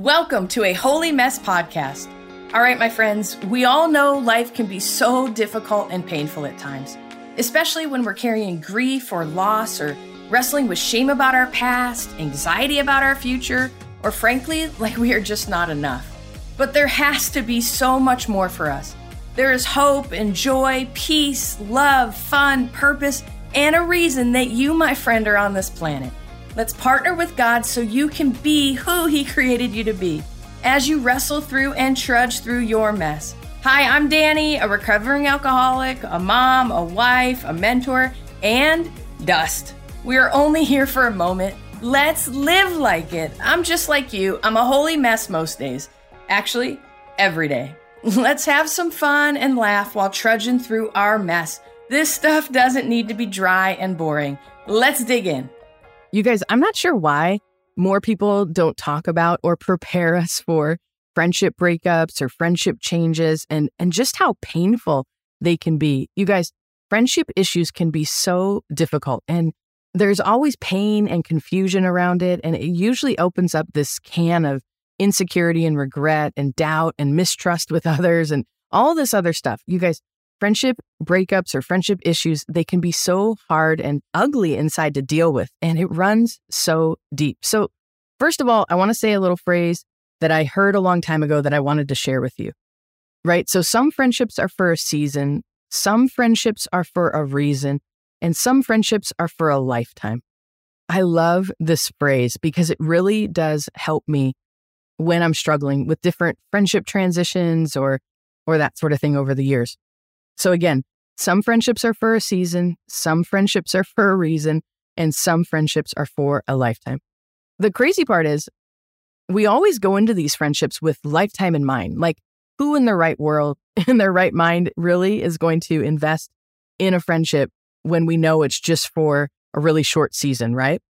Welcome to a Holy Mess podcast. All right, my friends, we all know life can be so difficult and painful at times, especially when we're carrying grief or loss or wrestling with shame about our past, anxiety about our future, or frankly, like we are just not enough. But there has to be so much more for us. There is hope and joy, peace, love, fun, purpose, and a reason that you, my friend, are on this planet. Let's partner with God so you can be who He created you to be as you wrestle through and trudge through your mess. Hi, I'm Dani, a recovering alcoholic, a mom, a wife, a mentor, and dust. We are only here for a moment. Let's live like it. I'm just like you. I'm a holy mess most days. Actually, every day. Let's have some fun and laugh while trudging through our mess. This stuff doesn't need to be dry and boring. Let's dig in. You guys, I'm not sure why more people don't talk about or prepare us for friendship breakups or friendship changes and and just how painful they can be. You guys, friendship issues can be so difficult and there's always pain and confusion around it and it usually opens up this can of insecurity and regret and doubt and mistrust with others and all this other stuff. You guys, friendship breakups or friendship issues, they can be so hard and ugly inside to deal with, and it runs so deep. So, first of all, I want to say a little phrase that I heard a long time ago that I wanted to share with you. Right? So, some friendships are for a season, some friendships are for a reason, and some friendships are for a lifetime. I love this phrase because it really does help me when I'm struggling with different friendship transitions or or that sort of thing over the years. So again, some friendships are for a season, some friendships are for a reason, and some friendships are for a lifetime. The crazy part is we always go into these friendships with lifetime in mind. Like who in their right world, in their right mind really is going to invest in a friendship when we know it's just for a really short season, right?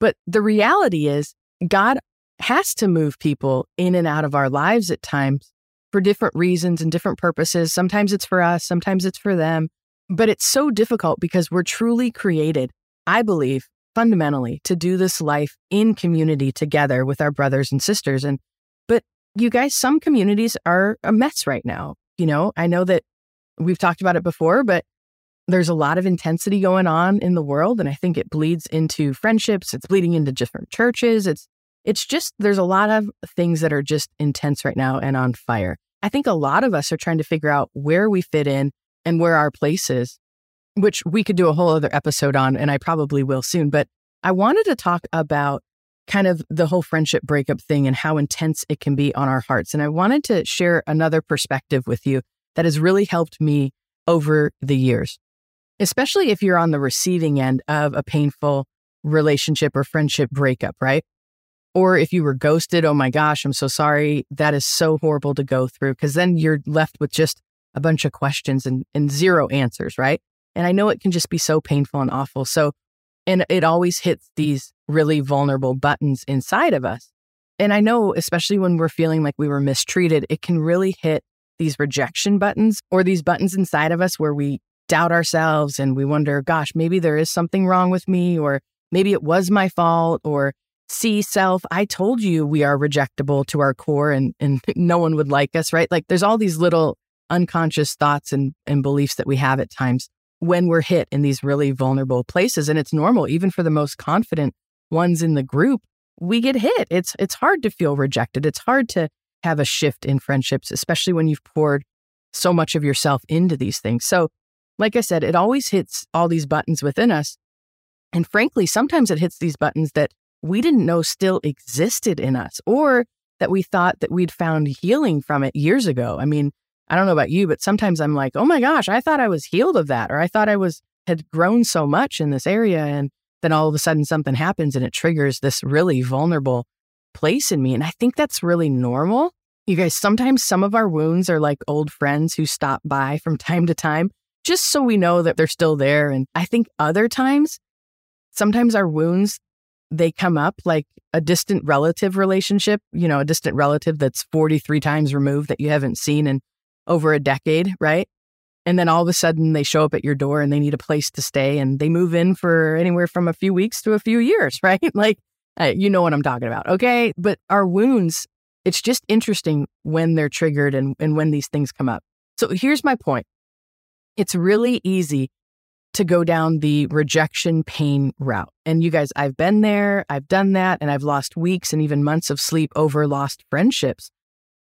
But the reality is God has to move people in and out of our lives at times for different reasons and different purposes. Sometimes it's for us, sometimes it's for them. But it's so difficult because we're truly created, I believe, fundamentally, to do this life in community together with our brothers and sisters. And, but you guys, some communities are a mess right now. You know, I know that we've talked about it before, but there's a lot of intensity going on in the world. And I think it bleeds into friendships, it's bleeding into different churches. It's, it's just, there's a lot of things that are just intense right now and on fire. I think a lot of us are trying to figure out where we fit in and where our place is, which we could do a whole other episode on, and I probably will soon. But I wanted to talk about kind of the whole friendship breakup thing and how intense it can be on our hearts. And I wanted to share another perspective with you that has really helped me over the years, especially if you're on the receiving end of a painful relationship or friendship breakup, right? Or if you were ghosted, oh my gosh, I'm so sorry. That is so horrible to go through because then you're left with just a bunch of questions and, and zero answers, right? And I know it can just be so painful and awful. So, and it always hits these really vulnerable buttons inside of us. And I know, especially when we're feeling like we were mistreated, it can really hit these rejection buttons or these buttons inside of us where we doubt ourselves and we wonder, gosh, maybe there is something wrong with me, or maybe it was my fault, or see self i told you we are rejectable to our core and and no one would like us right? Like there's all these little unconscious thoughts and and beliefs that we have at times when we're hit in these really vulnerable places and it's normal even for the most confident ones in the group we get hit. It's it's hard to feel rejected. It's hard to have a shift in friendships especially when you've poured so much of yourself into these things. So like i said it always hits all these buttons within us and frankly sometimes it hits these buttons that we didn't know still existed in us or that we thought that we'd found healing from it years ago. I mean, I don't know about you, but sometimes I'm like, oh my gosh, I thought I was healed of that, or I thought I was had grown so much in this area. And then all of a sudden something happens and it triggers this really vulnerable place in me. And I think that's really normal. You guys, sometimes some of our wounds are like old friends who stop by from time to time, just so we know that they're still there. And I think other times, sometimes our wounds, they come up like a distant relative relationship, you know, a distant relative that's 43 times removed that you haven't seen in over a decade, right? And then all of a sudden they show up at your door and they need a place to stay and they move in for anywhere from a few weeks to a few years, right? like, you know what I'm talking about. Okay. But our wounds It's just interesting when they're triggered and, and when these things come up. So here's my point it's really easy to go down the rejection pain route. And you guys, I've been there, I've done that, and I've lost weeks and even months of sleep over lost friendships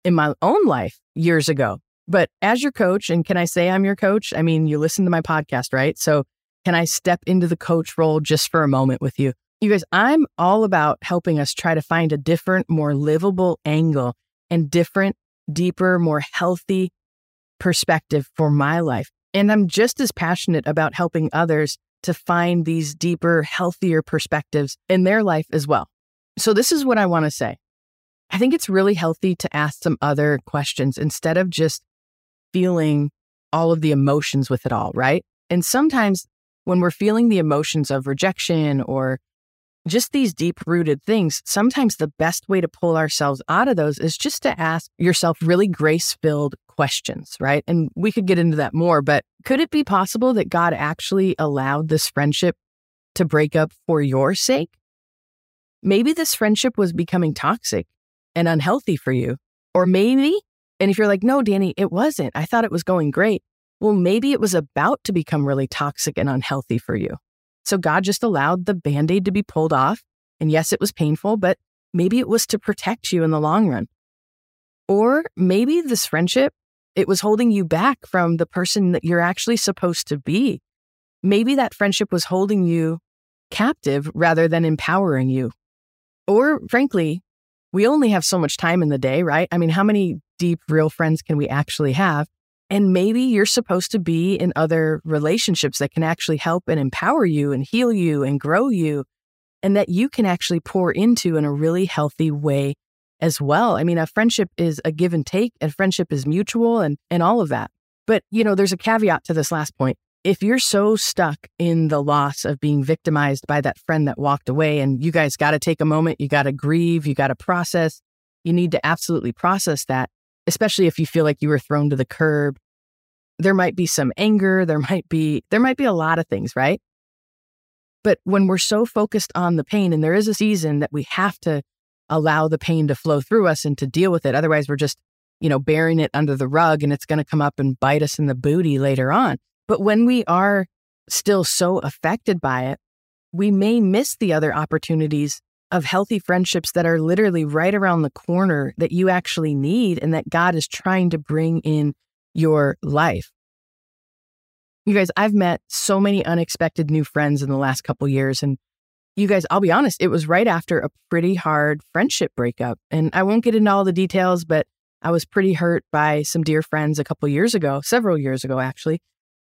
in my own life years ago. But as your coach, and can I say I'm your coach? I mean, you listen to my podcast, right? So can I step into the coach role just for a moment with you? You guys, I'm all about helping us try to find a different, more livable angle and different, deeper, more healthy perspective for my life. And I'm just as passionate about helping others to find these deeper, healthier perspectives in their life as well. So, this is what I want to say. I think it's really healthy to ask some other questions instead of just feeling all of the emotions with it all, right? And sometimes when we're feeling the emotions of rejection or just these deep rooted things, sometimes the best way to pull ourselves out of those is just to ask yourself really grace filled questions, right? And we could get into that more, but could it be possible that God actually allowed this friendship to break up for your sake? Maybe this friendship was becoming toxic and unhealthy for you. Or maybe, and if you're like, no, Dani, it wasn't, I thought it was going great. Well, maybe it was about to become really toxic and unhealthy for you. So God just allowed the band aid to be pulled off. And yes, it was painful, but maybe it was to protect you in the long run. Or maybe this friendship, it was holding you back from the person that you're actually supposed to be. Maybe that friendship was holding you captive rather than empowering you. Or frankly, we only have so much time in the day, right? I mean, how many deep, real friends can we actually have? And maybe you're supposed to be in other relationships that can actually help and empower you and heal you and grow you, and that you can actually pour into in a really healthy way as well. I mean, a friendship is a give and take, and friendship is mutual and, and all of that. But, you know, there's a caveat to this last point. If you're so stuck in the loss of being victimized by that friend that walked away, and you guys got to take a moment, you got to grieve, you got to process, you need to absolutely process that especially if you feel like you were thrown to the curb. There might be some anger, there might be there might be a lot of things, right? But when we're so focused on the pain and there is a season that we have to allow the pain to flow through us and to deal with it, otherwise we're just, you know, burying it under the rug and it's going to come up and bite us in the booty later on. But when we are still so affected by it, we may miss the other opportunities of healthy friendships that are literally right around the corner that you actually need and that God is trying to bring in your life. You guys, I've met so many unexpected new friends in the last couple years and you guys, I'll be honest, it was right after a pretty hard friendship breakup. And I won't get into all the details, but I was pretty hurt by some dear friends a couple years ago, several years ago actually.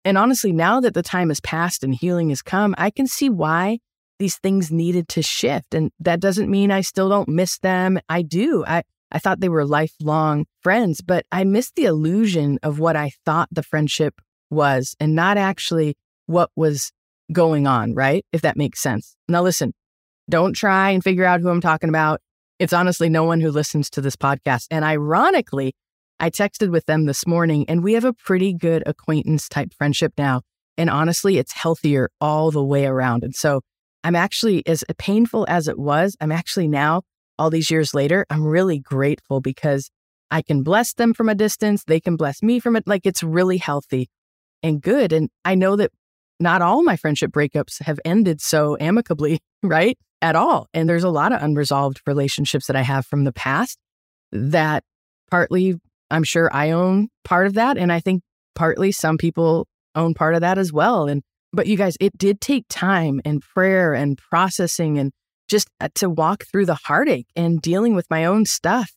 And honestly, now that the time has passed and healing has come, I can see why these things needed to shift. And that doesn't mean I still don't miss them. I do. I, I thought they were lifelong friends, but I missed the illusion of what I thought the friendship was and not actually what was going on, right? If that makes sense. Now, listen, don't try and figure out who I'm talking about. It's honestly no one who listens to this podcast. And ironically, I texted with them this morning and we have a pretty good acquaintance type friendship now. And honestly, it's healthier all the way around. And so I'm actually, as painful as it was, I'm actually now, all these years later, I'm really grateful because I can bless them from a distance. They can bless me from it. Like it's really healthy and good. And I know that not all my friendship breakups have ended so amicably, right? At all. And there's a lot of unresolved relationships that I have from the past that partly I'm sure I own part of that. And I think partly some people own part of that as well. And but you guys, it did take time and prayer and processing and just uh, to walk through the heartache and dealing with my own stuff.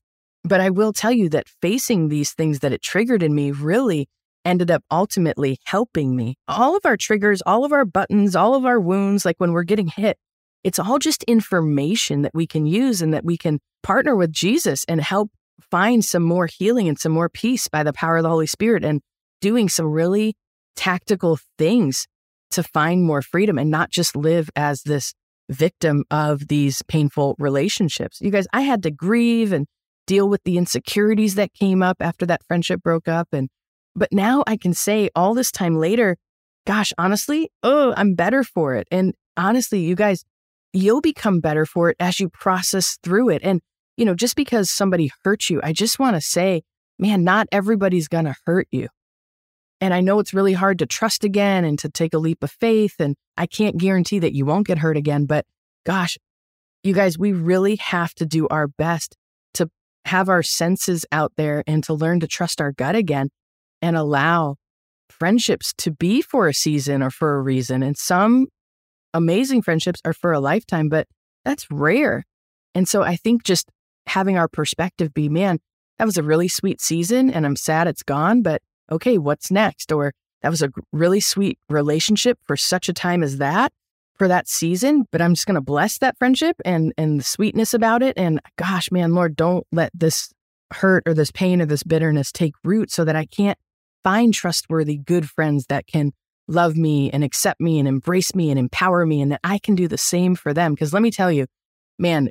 But I will tell you that facing these things that it triggered in me really ended up ultimately helping me. All of our triggers, all of our buttons, all of our wounds, like when we're getting hit, it's all just information that we can use and that we can partner with Jesus and help find some more healing and some more peace by the power of the Holy Spirit and doing some really tactical things to find more freedom and not just live as this victim of these painful relationships. You guys, I had to grieve and deal with the insecurities that came up after that friendship broke up and but now I can say all this time later, gosh, honestly, oh, I'm better for it. And honestly, you guys, you'll become better for it as you process through it. And you know, just because somebody hurt you, I just want to say, man, not everybody's going to hurt you. And I know it's really hard to trust again and to take a leap of faith. And I can't guarantee that you won't get hurt again. But gosh, you guys, we really have to do our best to have our senses out there and to learn to trust our gut again and allow friendships to be for a season or for a reason. And some amazing friendships are for a lifetime, but that's rare. And so I think just having our perspective be, man, that was a really sweet season and I'm sad it's gone, but okay, what's next? Or that was a really sweet relationship for such a time as that for that season, but I'm just going to bless that friendship and and the sweetness about it and gosh, man, Lord, don't let this hurt or this pain or this bitterness take root so that I can't find trustworthy good friends that can love me and accept me and embrace me and empower me and that I can do the same for them because let me tell you, man,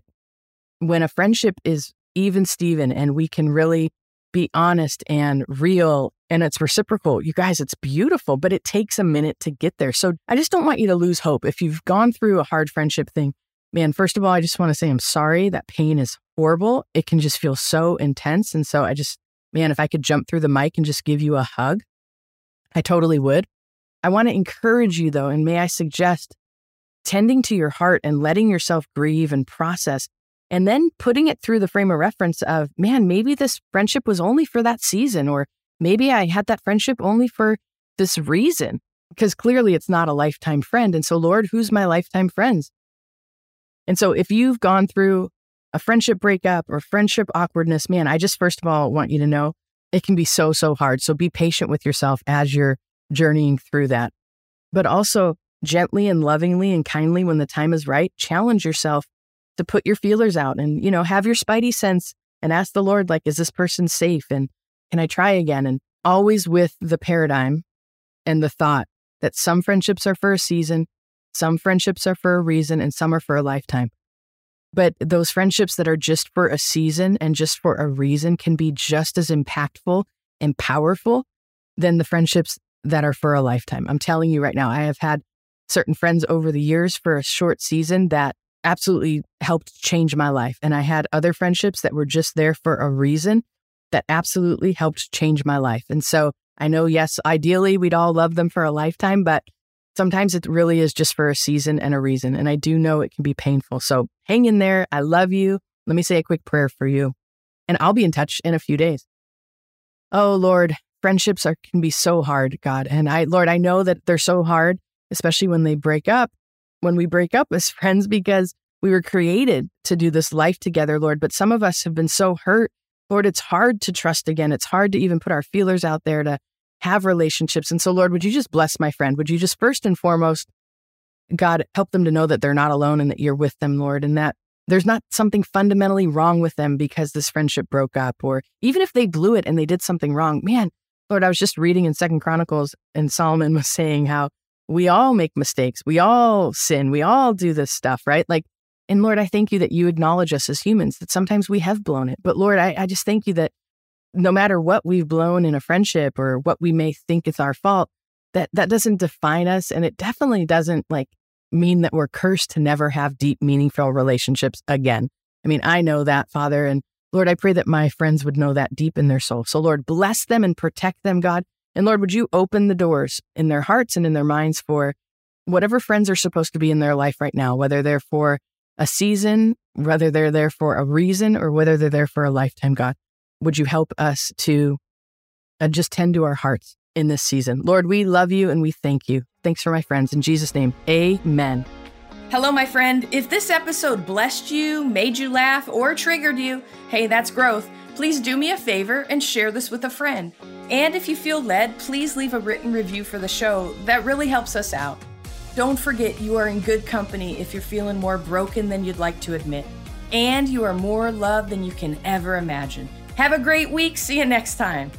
when a friendship is even Steven and we can really be honest and real and it's reciprocal. You guys, it's beautiful, but it takes a minute to get there. So I just don't want you to lose hope. If you've gone through a hard friendship thing, man, first of all, I just want to say I'm sorry. That pain is horrible. It can just feel so intense. And so I just, man, if I could jump through the mic and just give you a hug, I totally would. I want to encourage you though, and may I suggest tending to your heart and letting yourself grieve and process and then putting it through the frame of reference of, man, maybe this friendship was only for that season, or maybe I had that friendship only for this reason, because clearly it's not a lifetime friend. And so, Lord, who's my lifetime friends? And so, if you've gone through a friendship breakup or friendship awkwardness, man, I just first of all want you to know it can be so, so hard. So be patient with yourself as you're journeying through that. But also, gently and lovingly and kindly, when the time is right, challenge yourself to put your feelers out and, you know, have your spidey sense and ask the Lord, like, is this person safe? And can I try again? And always with the paradigm and the thought that some friendships are for a season, some friendships are for a reason, and some are for a lifetime. But those friendships that are just for a season and just for a reason can be just as impactful and powerful than the friendships that are for a lifetime. I'm telling you right now, I have had certain friends over the years for a short season that absolutely helped change my life. And I had other friendships that were just there for a reason that absolutely helped change my life. And so I know, yes, ideally we'd all love them for a lifetime, but sometimes it really is just for a season and a reason. And I do know it can be painful. So hang in there. I love you. Let me say a quick prayer for you, and I'll be in touch in a few days. Oh, Lord, friendships are, can be so hard, God. And I, Lord, I know that they're so hard, especially when they break up when we break up as friends because we were created to do this life together, Lord. But some of us have been so hurt. Lord, it's hard to trust again. It's hard to even put our feelers out there to have relationships. And so, Lord, would you just bless my friend? Would you just first and foremost, God, help them to know that they're not alone and that you're with them, Lord, and that there's not something fundamentally wrong with them because this friendship broke up, or even if they blew it and they did something wrong, man, Lord, I was just reading in Second Chronicles and Solomon was saying how we all make mistakes. We all sin. We all do this stuff, right? Like, and Lord, I thank you that you acknowledge us as humans, that sometimes we have blown it. But Lord, I, I just thank you that no matter what we've blown in a friendship or what we may think is our fault, that that doesn't define us. And it definitely doesn't like mean that we're cursed to never have deep, meaningful relationships again. I mean, I know that, Father. And Lord, I pray that my friends would know that deep in their soul. So, Lord, bless them and protect them, God. And Lord, would you open the doors in their hearts and in their minds for whatever friends are supposed to be in their life right now, whether they're for a season, whether they're there for a reason, or whether they're there for a lifetime, God. Would you help us to uh, just tend to our hearts in this season? Lord, we love you and we thank you. Thanks for my friends. In Jesus' name, amen. Hello, my friend. If this episode blessed you, made you laugh, or triggered you, hey, that's growth. Please do me a favor and share this with a friend. And if you feel led, please leave a written review for the show. That really helps us out. Don't forget you are in good company if you're feeling more broken than you'd like to admit. And you are more loved than you can ever imagine. Have a great week. See you next time.